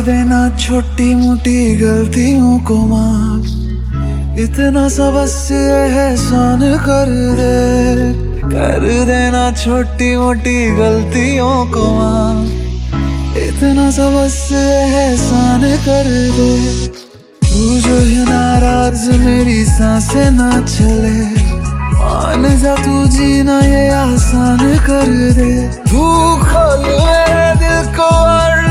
देना छोटी मोटी गलतियों को माफ़। इतना सा बस एहसान कर दे। कर देना छोटी मोटी गलतियों को माफ़। इतना सा बस एहसान कर दे। तू जो है नाराज़, मेरी साँसें ना चले मान जा तू जीना, ये आसान कर दे। तू खोल मेरे दिल को और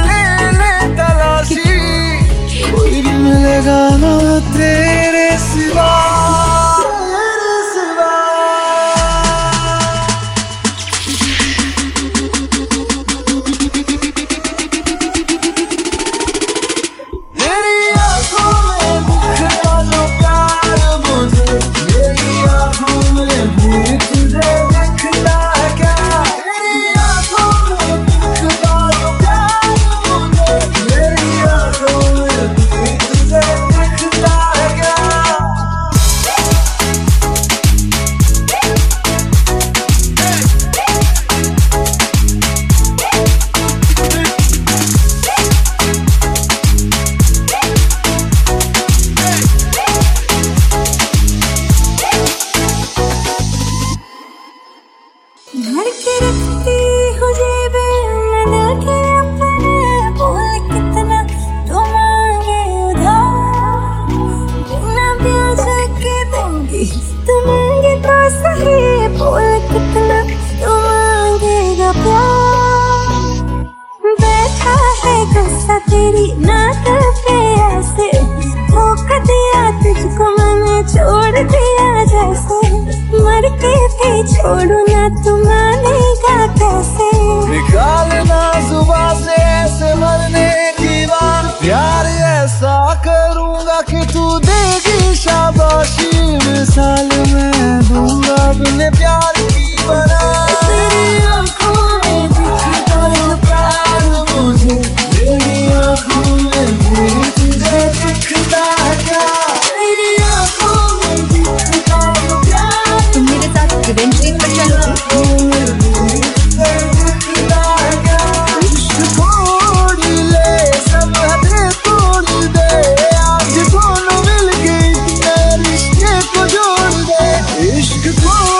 गुस्सा तेरी नाक पे ऐसे धोखा दिया तुझको मैंने छोड़ दिया जैसे। मर के छोड़ू ना कैसे? जुबा से ऐसे मरने की बात। प्यार ऐसा करूँगा कि तू देगी शाबाशी। मिसाल मैं दूँगा प्यार could grow